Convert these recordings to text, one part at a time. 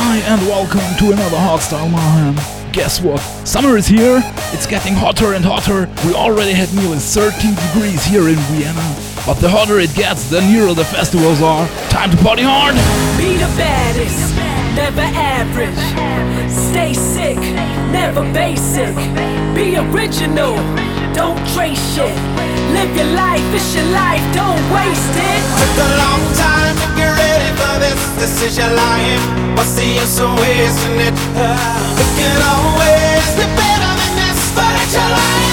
Hi and welcome to another Hardstyle Mayhem. Guess what? Summer is here, it's getting hotter and hotter. We already had nearly 13 degrees here in Vienna. But the hotter it gets, the nearer the festivals are. Time to party hard! Be the baddest, never average. Stay sick, never basic. Be original, don't trace shit. Live your life, it's your life, don't waste it. Took a long time to get love is, this is your life. What's the use of wasting it? Uh, it can always do better than this, but it's your life.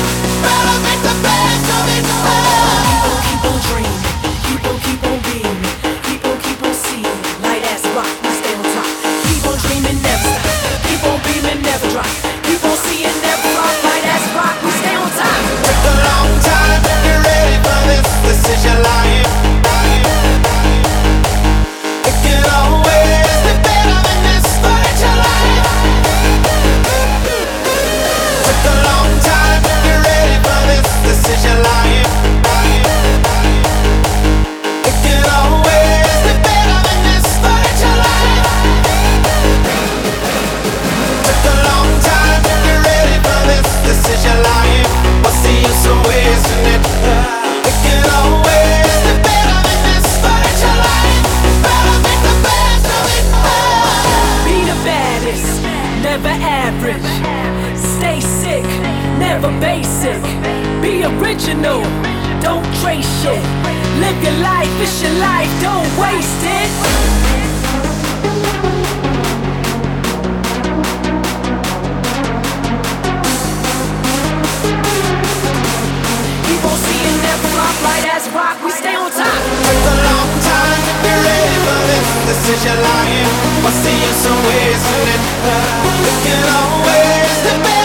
says you're lying, I see you so wasting it. You can always depend.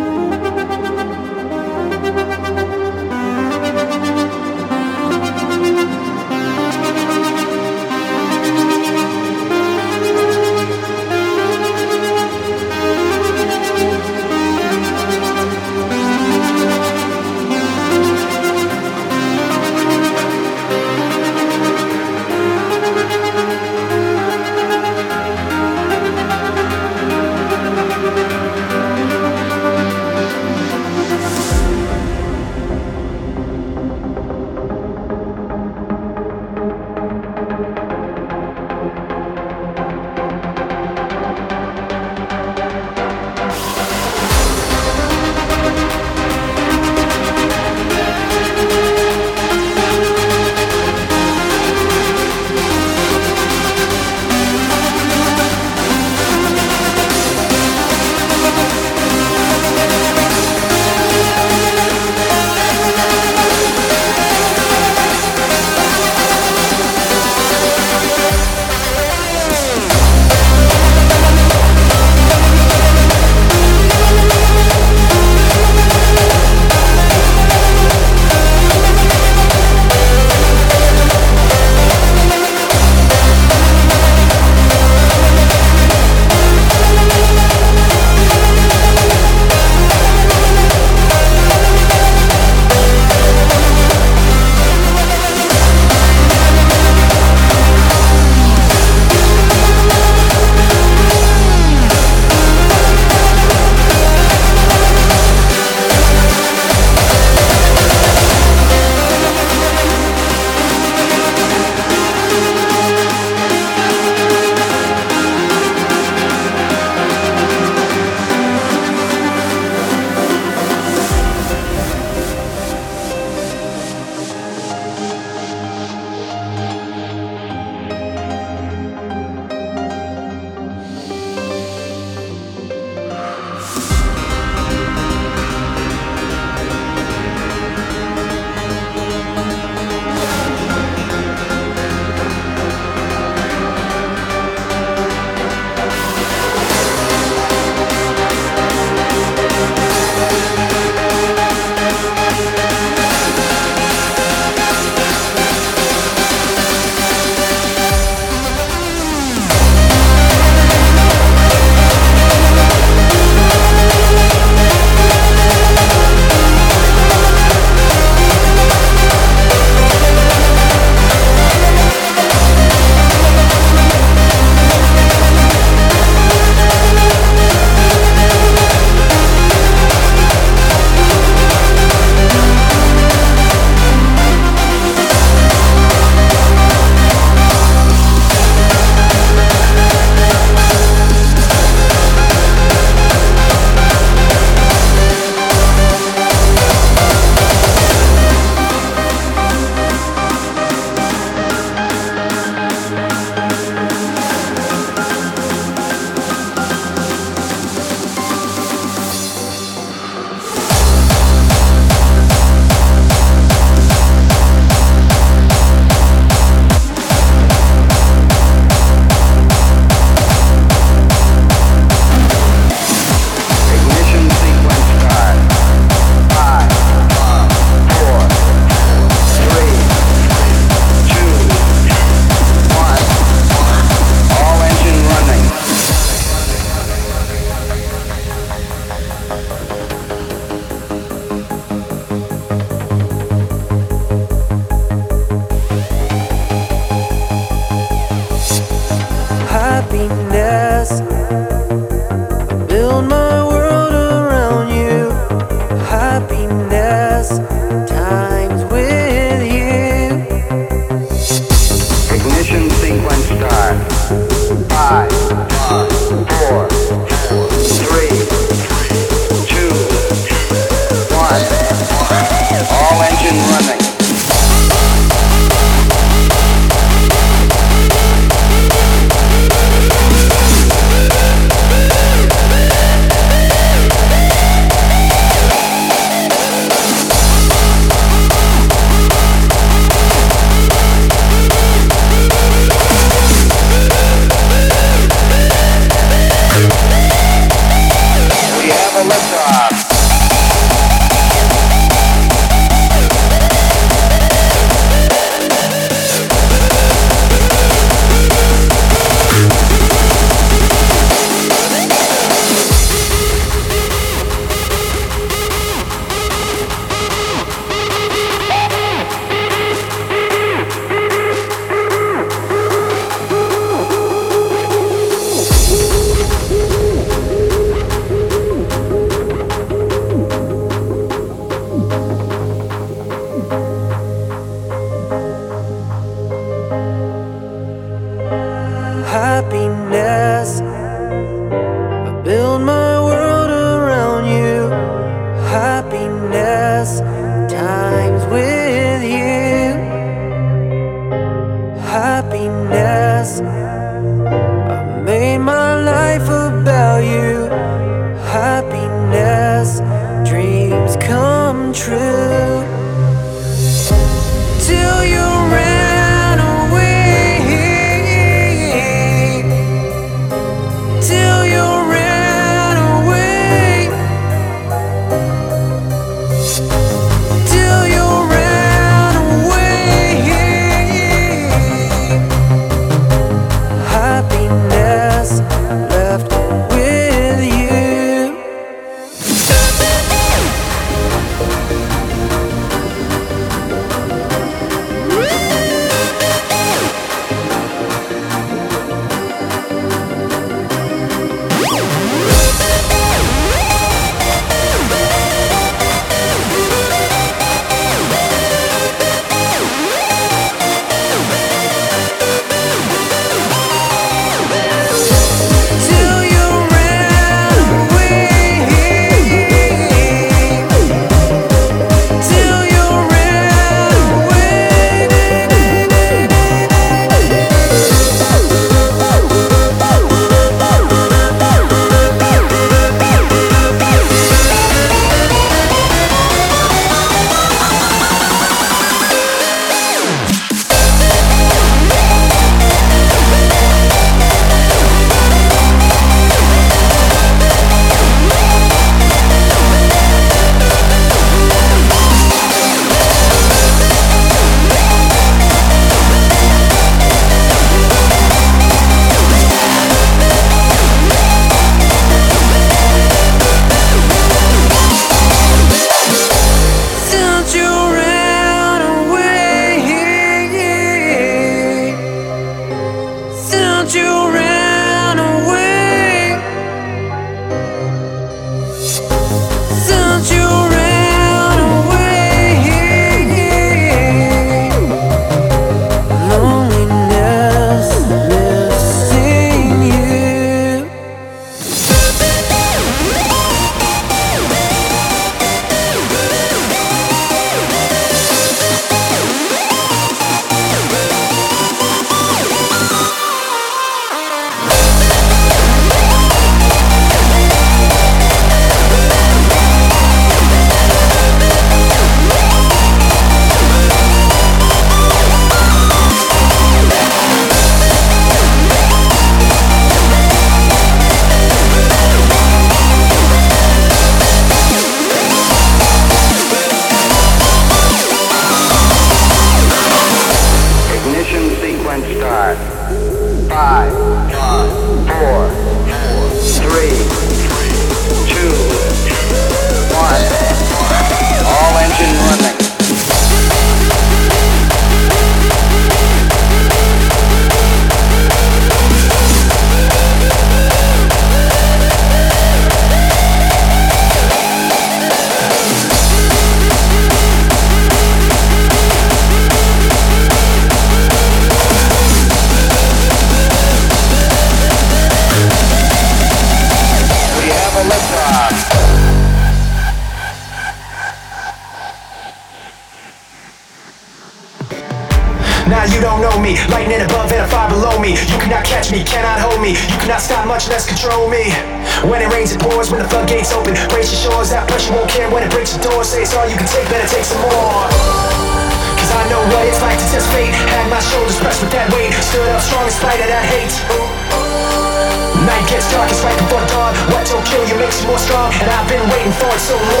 strong, and I've been waiting for it so long.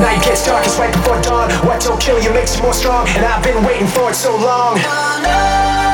Night gets darkest right before dawn. What don't kill you makes you more strong, and I've been waiting for it so long.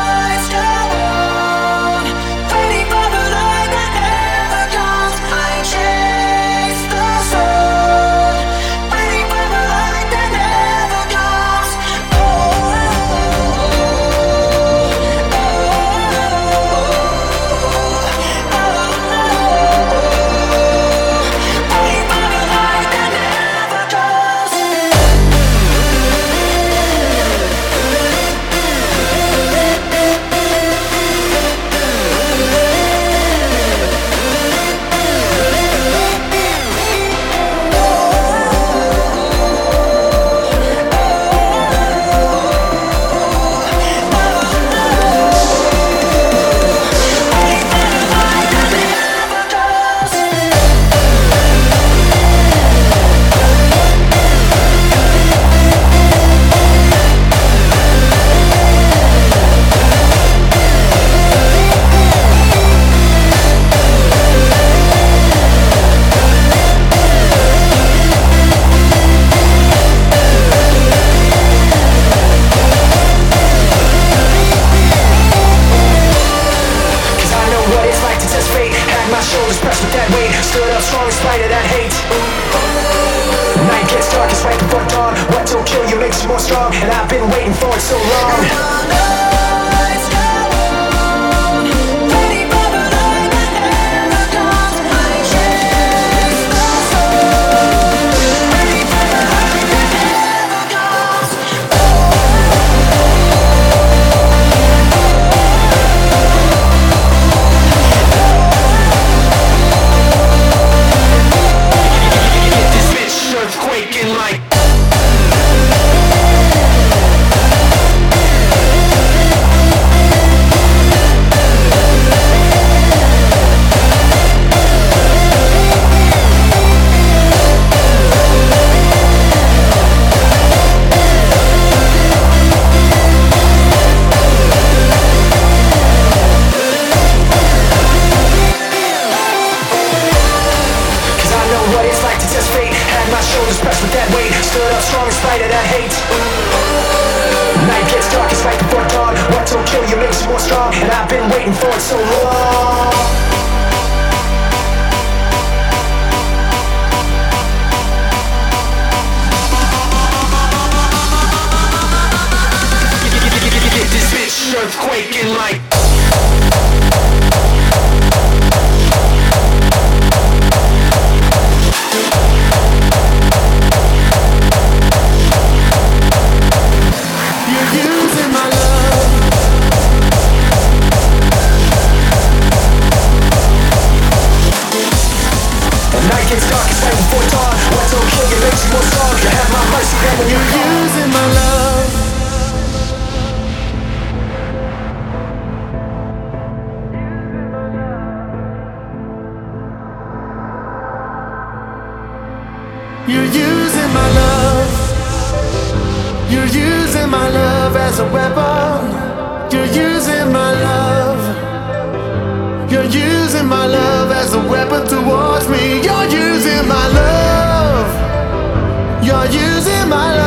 My love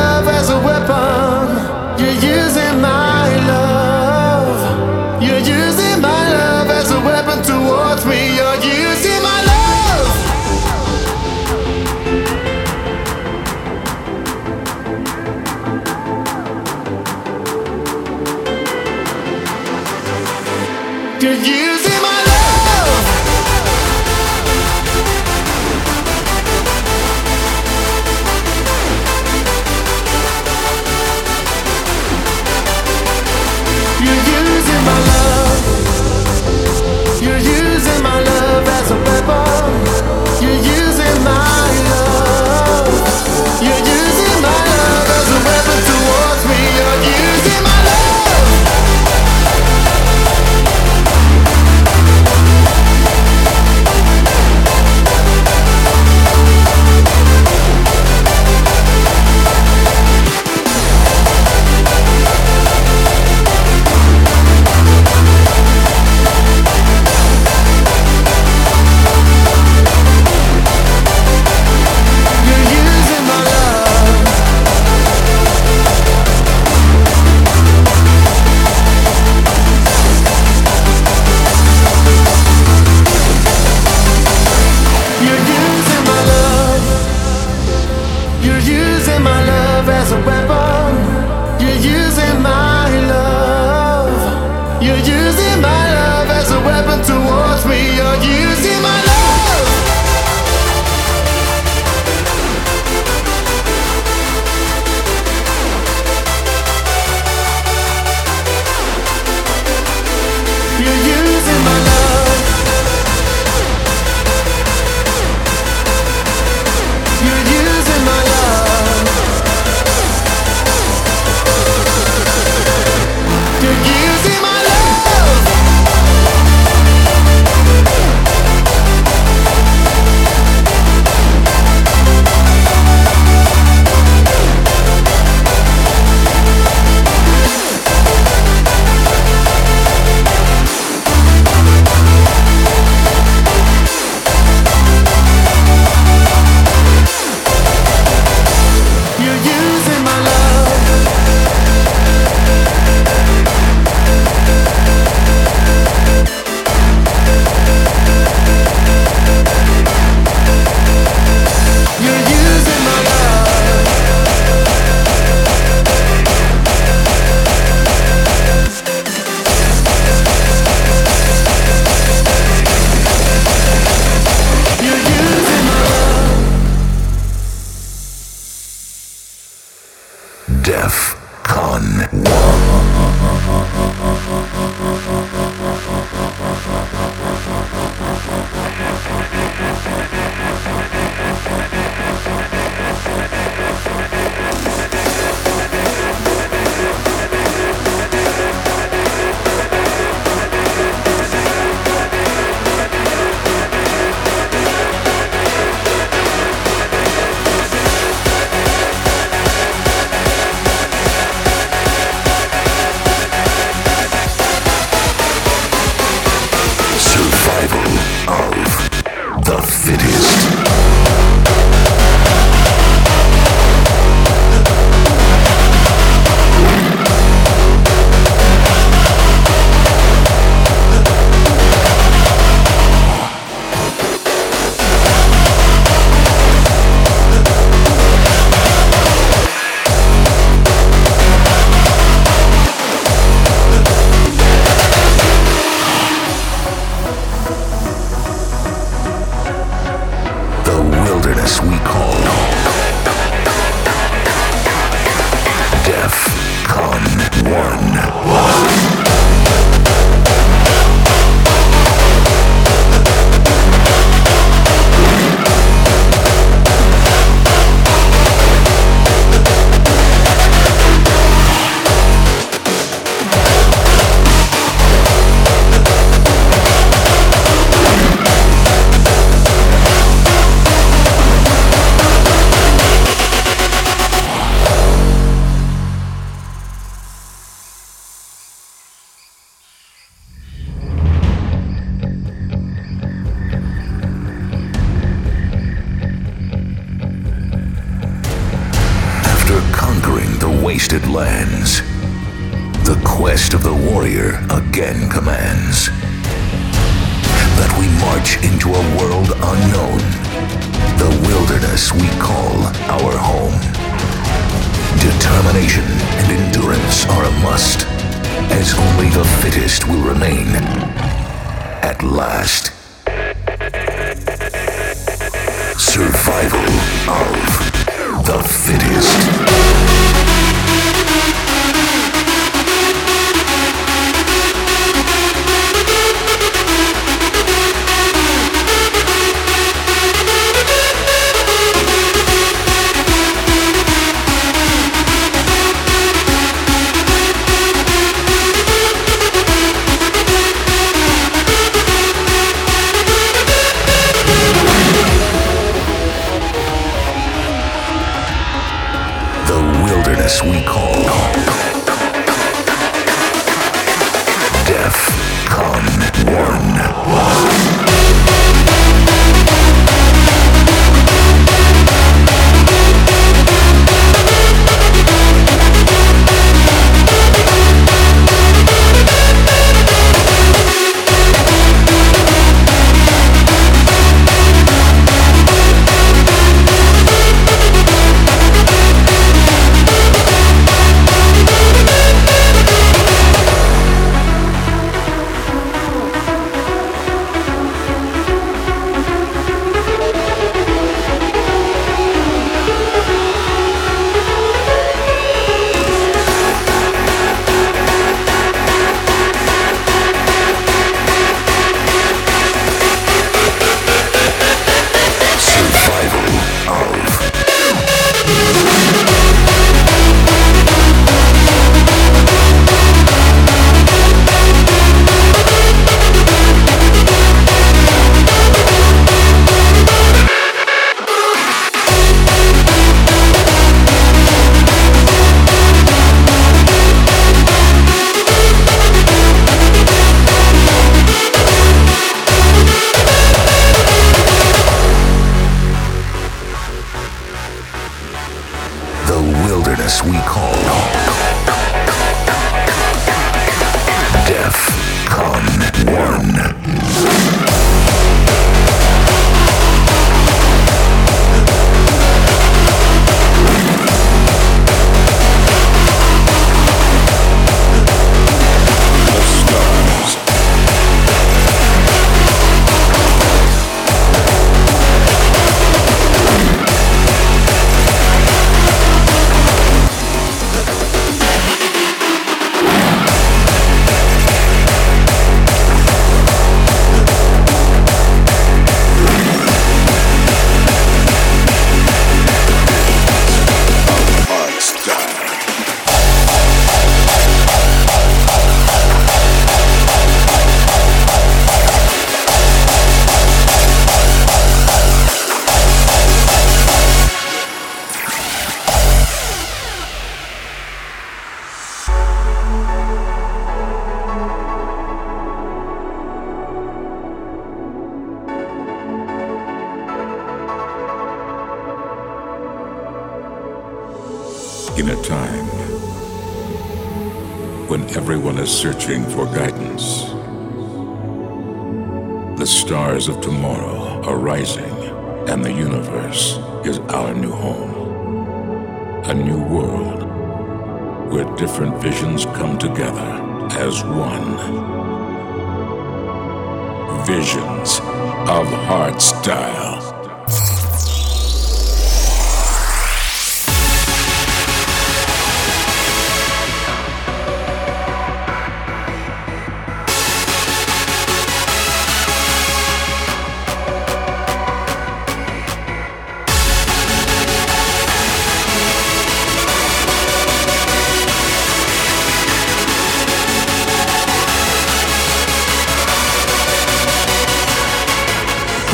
searching for guidance.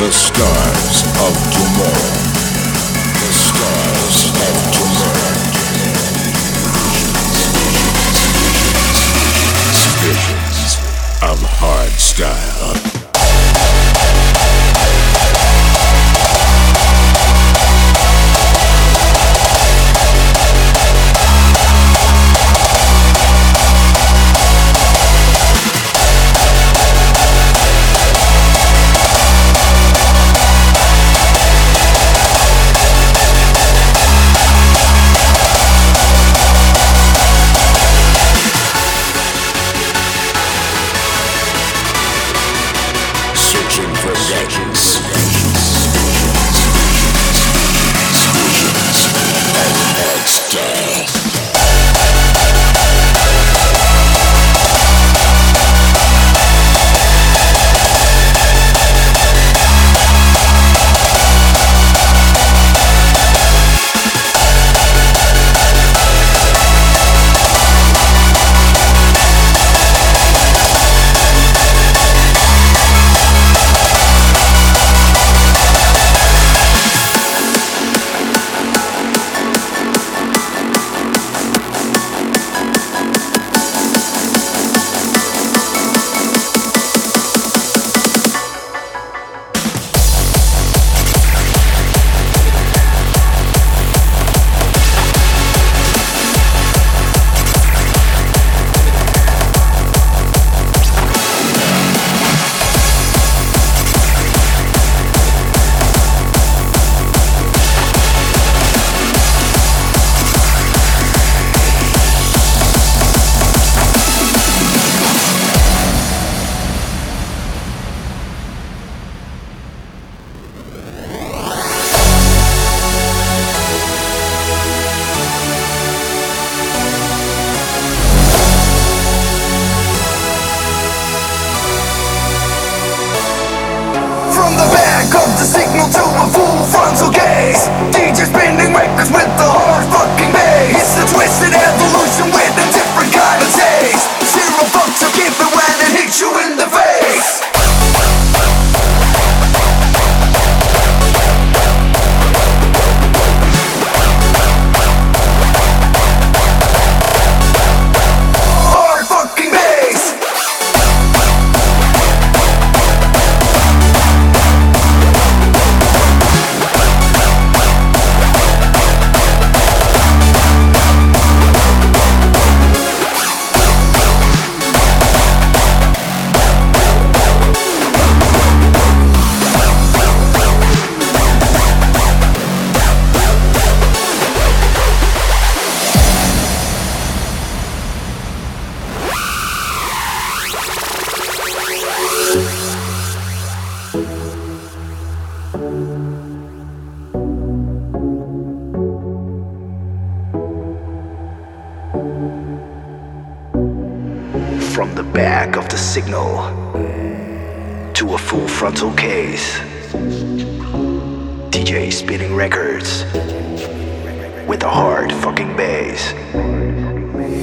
The stars of tomorrow. The stars of tomorrow. Visions of hardstyle.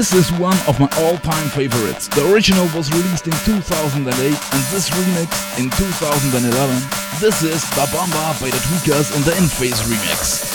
This is one of my all-time favorites. The original was released in 2008 and this remix in 2011. This is Da Bamba by the Tweakers in the In-Phase remix.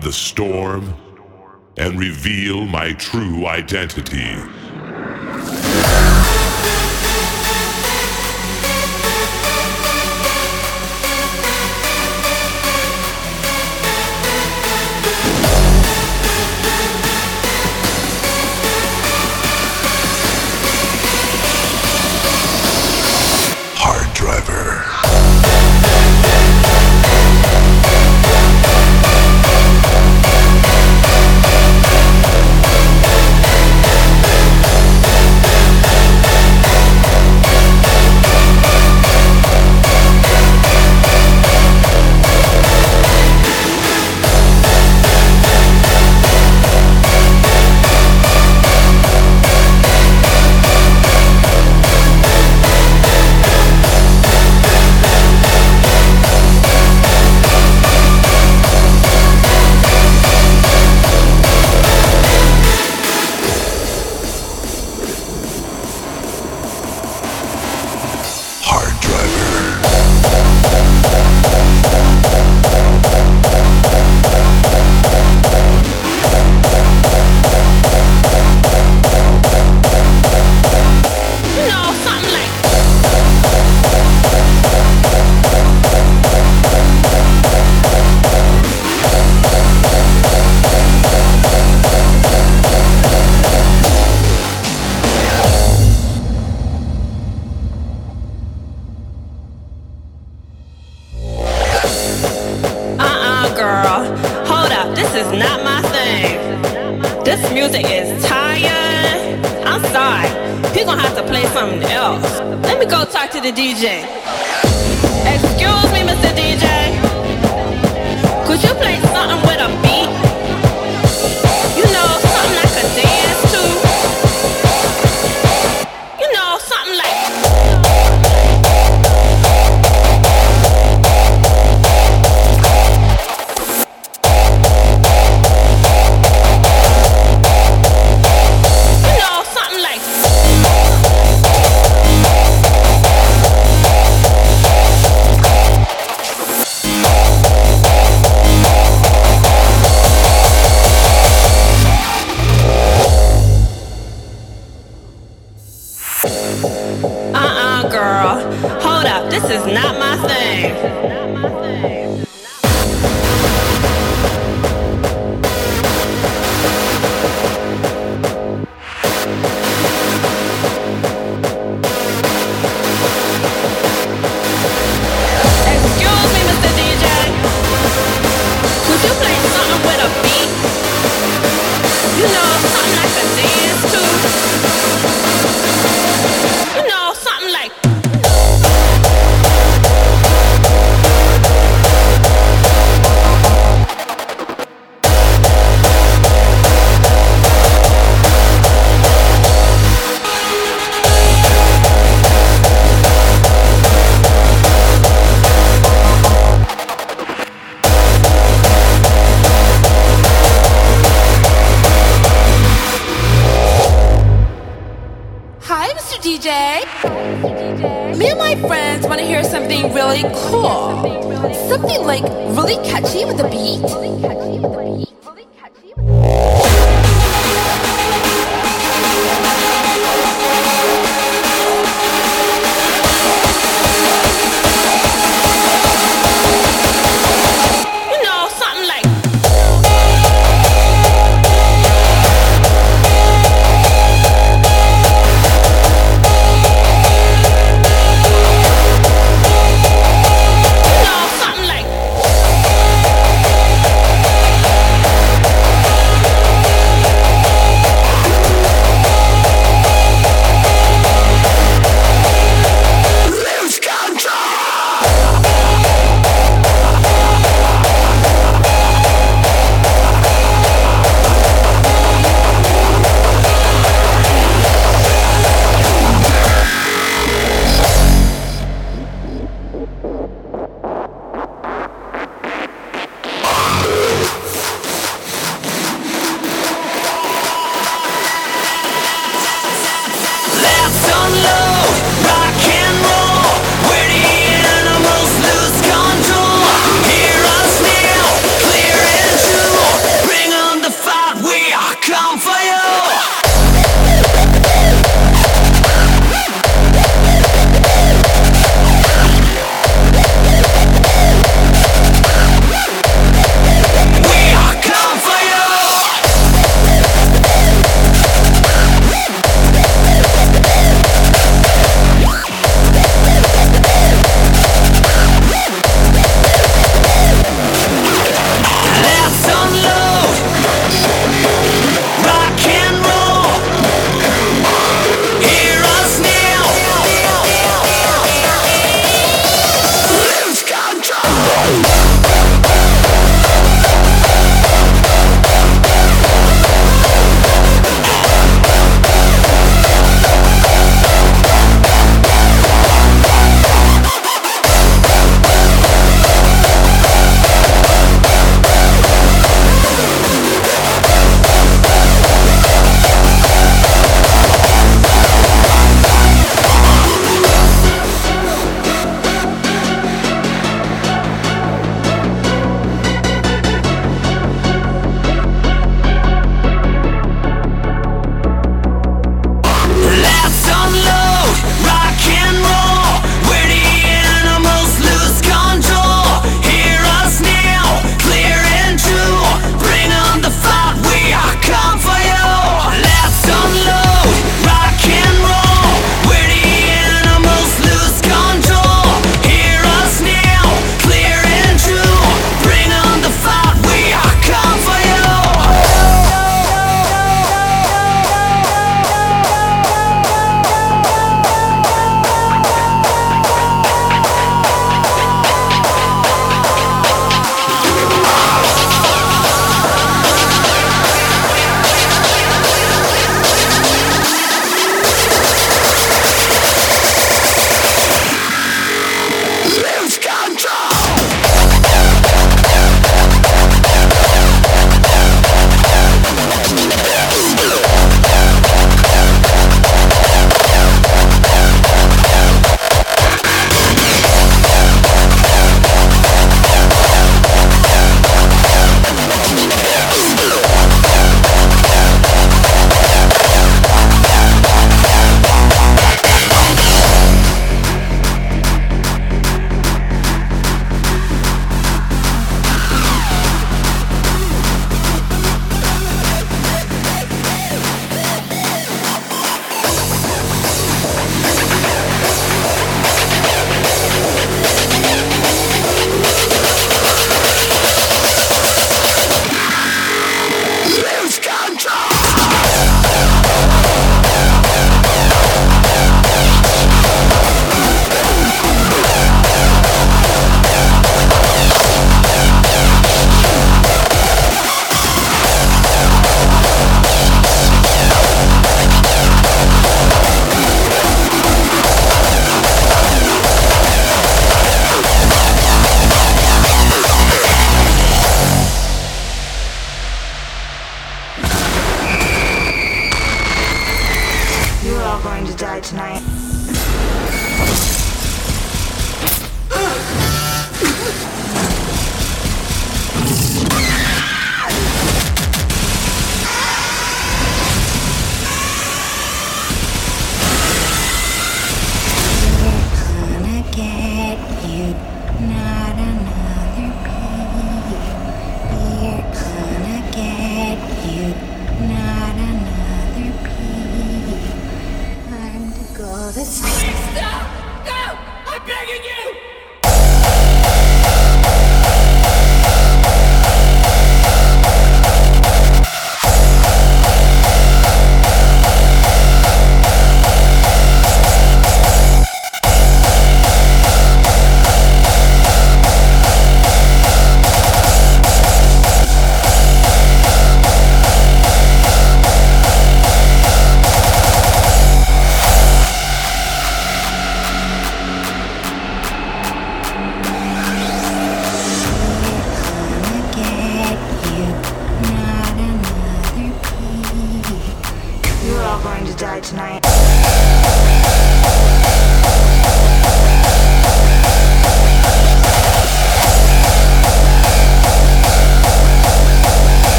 The storm and reveal my true identity.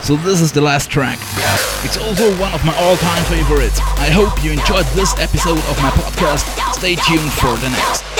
So this is the last track. It's also one of my all-time favorites. I hope you enjoyed this episode of my podcast. Stay tuned for the next.